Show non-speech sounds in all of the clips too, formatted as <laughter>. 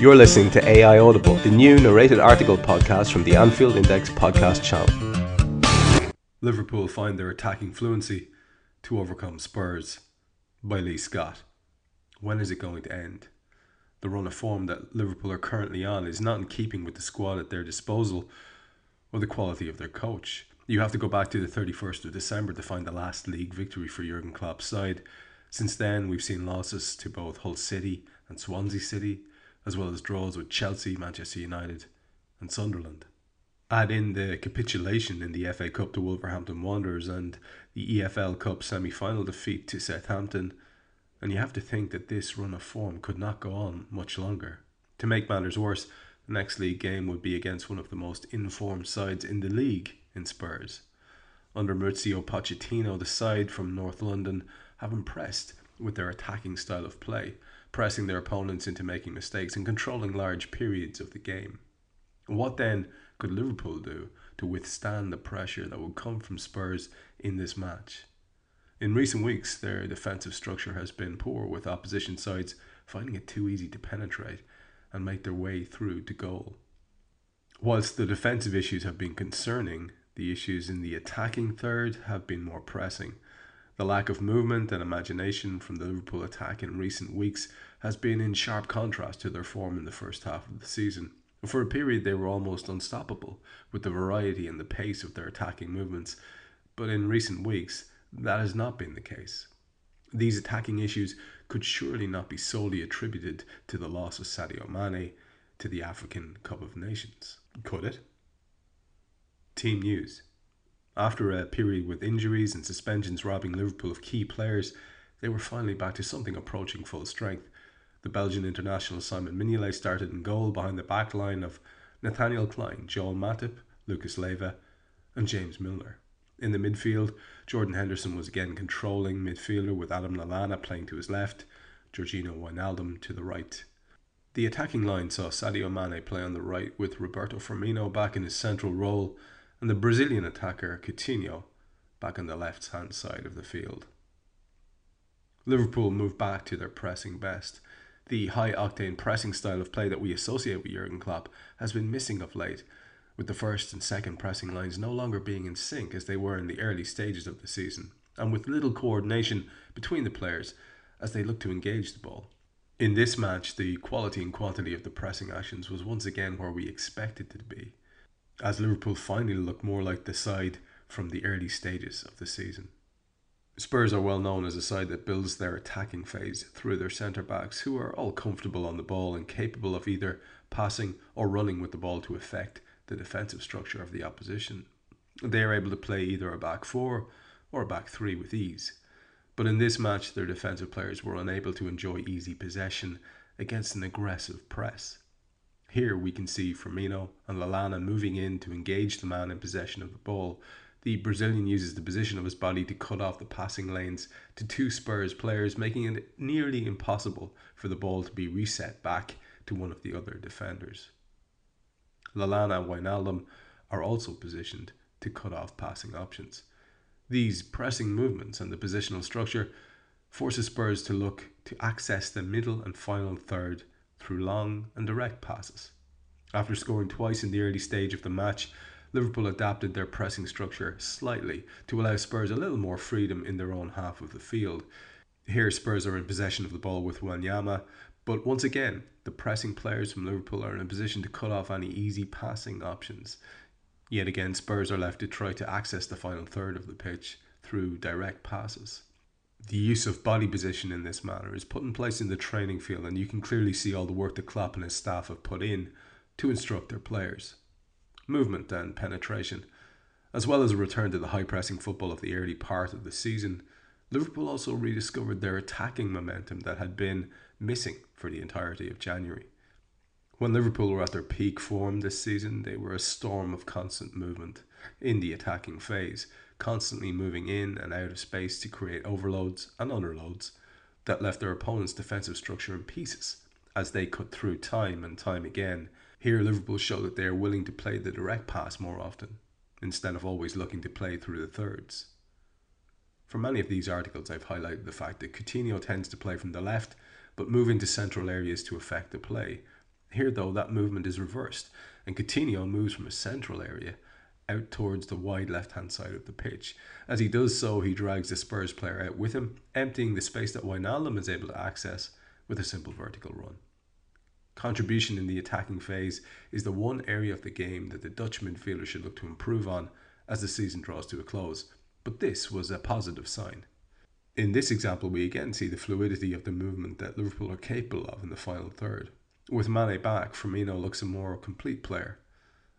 You're listening to AI Audible, the new narrated article podcast from the Anfield Index podcast channel. Liverpool find their attacking fluency to overcome Spurs by Lee Scott. When is it going to end? The run of form that Liverpool are currently on is not in keeping with the squad at their disposal or the quality of their coach. You have to go back to the 31st of December to find the last league victory for Jurgen Klopp's side. Since then, we've seen losses to both Hull City and Swansea City, as well as draws with Chelsea, Manchester United, and Sunderland. Add in the capitulation in the FA Cup to Wolverhampton Wanderers and the EFL Cup semi final defeat to Southampton, and you have to think that this run of form could not go on much longer. To make matters worse, the next league game would be against one of the most informed sides in the league in Spurs. Under Mauricio Pochettino, the side from North London have impressed with their attacking style of play, pressing their opponents into making mistakes and controlling large periods of the game. What then could Liverpool do to withstand the pressure that would come from Spurs in this match? In recent weeks, their defensive structure has been poor, with opposition sides finding it too easy to penetrate and make their way through to goal. Whilst the defensive issues have been concerning, the issues in the attacking third have been more pressing. The lack of movement and imagination from the Liverpool attack in recent weeks has been in sharp contrast to their form in the first half of the season. For a period, they were almost unstoppable with the variety and the pace of their attacking movements, but in recent weeks, that has not been the case. These attacking issues could surely not be solely attributed to the loss of Sadio Mane to the African Cup of Nations, could it? Team news. After a period with injuries and suspensions robbing Liverpool of key players, they were finally back to something approaching full strength. The Belgian international Simon Mignolet started in goal behind the back line of Nathaniel Clyne, Joel Matip, Lucas Leiva, and James Milner. In the midfield, Jordan Henderson was again controlling midfielder with Adam Lallana playing to his left, Georginio Wijnaldum to the right. The attacking line saw Sadio Mane play on the right with Roberto Firmino back in his central role and the Brazilian attacker Coutinho back on the left hand side of the field. Liverpool moved back to their pressing best. The high octane pressing style of play that we associate with Jurgen Klopp has been missing of late, with the first and second pressing lines no longer being in sync as they were in the early stages of the season, and with little coordination between the players as they looked to engage the ball. In this match, the quality and quantity of the pressing actions was once again where we expected it to be, as Liverpool finally looked more like the side from the early stages of the season. Spurs are well known as a side that builds their attacking phase through their centre backs, who are all comfortable on the ball and capable of either passing or running with the ball to affect the defensive structure of the opposition. They are able to play either a back four or a back three with ease. But in this match, their defensive players were unable to enjoy easy possession against an aggressive press. Here we can see Firmino and Lallana moving in to engage the man in possession of the ball. The Brazilian uses the position of his body to cut off the passing lanes to two Spurs players, making it nearly impossible for the ball to be reset back to one of the other defenders. Lallana and Wijnaldum are also positioned to cut off passing options. These pressing movements and the positional structure forces Spurs to look to access the middle and final third through long and direct passes. After scoring twice in the early stage of the match, Liverpool adapted their pressing structure slightly to allow Spurs a little more freedom in their own half of the field. Here, Spurs are in possession of the ball with Wanyama, but once again, the pressing players from Liverpool are in a position to cut off any easy passing options. Yet again, Spurs are left to try to access the final third of the pitch through direct passes. The use of body position in this manner is put in place in the training field, and you can clearly see all the work that Klopp and his staff have put in to instruct their players. Movement and penetration, as well as a return to the high pressing football of the early part of the season, Liverpool also rediscovered their attacking momentum that had been missing for the entirety of January. When Liverpool were at their peak form this season, they were a storm of constant movement in the attacking phase, constantly moving in and out of space to create overloads and underloads that left their opponent's defensive structure in pieces as they cut through time and time again. Here, Liverpool show that they are willing to play the direct pass more often, instead of always looking to play through the thirds. For many of these articles, I've highlighted the fact that Coutinho tends to play from the left, but move into central areas to affect the play. Here, though, that movement is reversed, and Coutinho moves from a central area out towards the wide left hand side of the pitch. As he does so, he drags the Spurs player out with him, emptying the space that Wijnaldum is able to access with a simple vertical run. Contribution in the attacking phase is the one area of the game that the Dutch midfielder should look to improve on as the season draws to a close but this was a positive sign. In this example, we again see the fluidity of the movement that Liverpool are capable of in the final third. With Mane back, Firmino looks a more complete player.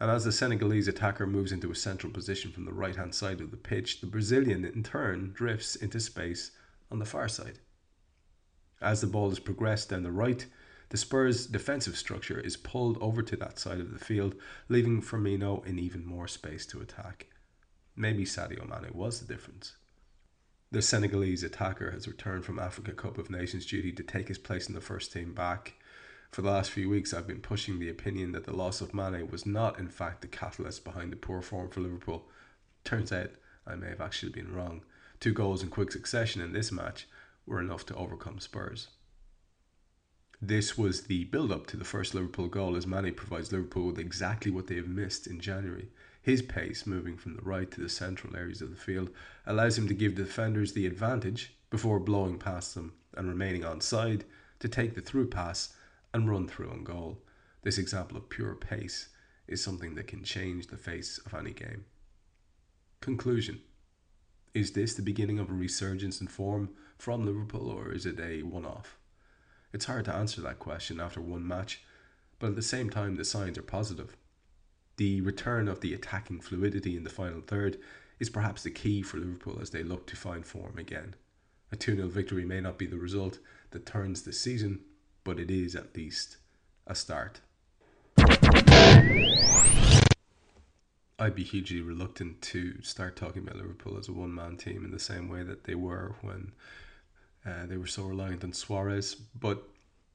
And as the Senegalese attacker moves into a central position from the right hand side of the pitch, the Brazilian in turn drifts into space on the far side. As the ball is progressed down the right, the Spurs' defensive structure is pulled over to that side of the field, leaving Firmino in even more space to attack. Maybe Sadio Mane was the difference. The Senegalese attacker has returned from Africa Cup of Nations duty to take his place in the first team back. For the last few weeks, I've been pushing the opinion that the loss of Mane was not, in fact, the catalyst behind the poor form for Liverpool. Turns out I may have actually been wrong. Two goals in quick succession in this match were enough to overcome Spurs. This was the build up to the first Liverpool goal as Mane provides Liverpool with exactly what they have missed in January. His pace, moving from the right to the central areas of the field, allows him to give the defenders the advantage before blowing past them and remaining on side to take the through pass and run through on goal. This example of pure pace is something that can change the face of any game. Conclusion Is this the beginning of a resurgence in form from Liverpool or is it a one off? It's hard to answer that question after one match, but at the same time, the signs are positive. The return of the attacking fluidity in the final third is perhaps the key for Liverpool as they look to find form again. A 2 0 victory may not be the result that turns the season, but it is at least a start. I'd be hugely reluctant to start talking about Liverpool as a one man team in the same way that they were when uh, they were so reliant on Suarez, but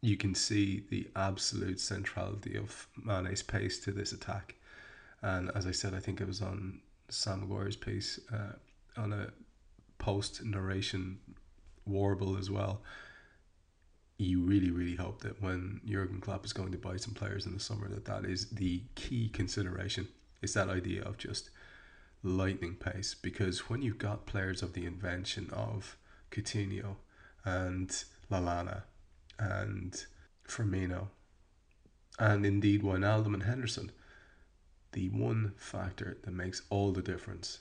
you can see the absolute centrality of Mane's pace to this attack. And as I said, I think it was on Sam Maguire's piece uh, on a post narration warble as well. You really, really hope that when Jurgen Klopp is going to buy some players in the summer, that that is the key consideration. It's that idea of just lightning pace? Because when you've got players of the invention of Coutinho and Lallana and Firmino and indeed Wijnaldum and Henderson, the one factor that makes all the difference,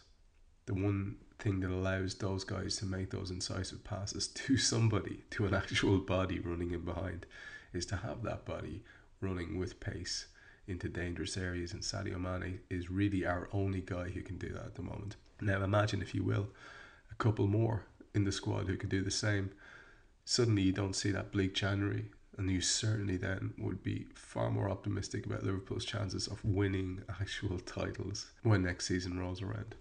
the one thing that allows those guys to make those incisive passes <laughs> to somebody, to an actual body running in behind, is to have that body running with pace into dangerous areas. And Sadio Mane is really our only guy who can do that at the moment. Now, imagine, if you will, a couple more in the squad who could do the same. Suddenly, you don't see that bleak January and you certainly then would be far more optimistic about Liverpool's chances of winning <laughs> actual titles when next season rolls around.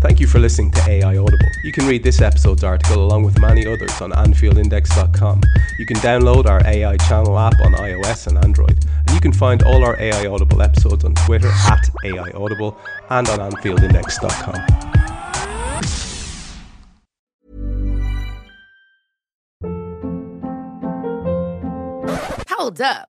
Thank you for listening to AI Audible. You can read this episode's article along with many others on AnfieldIndex.com. You can download our AI channel app on iOS and Android. And you can find all our AI Audible episodes on Twitter at AI Audible and on AnfieldIndex.com. Hold up.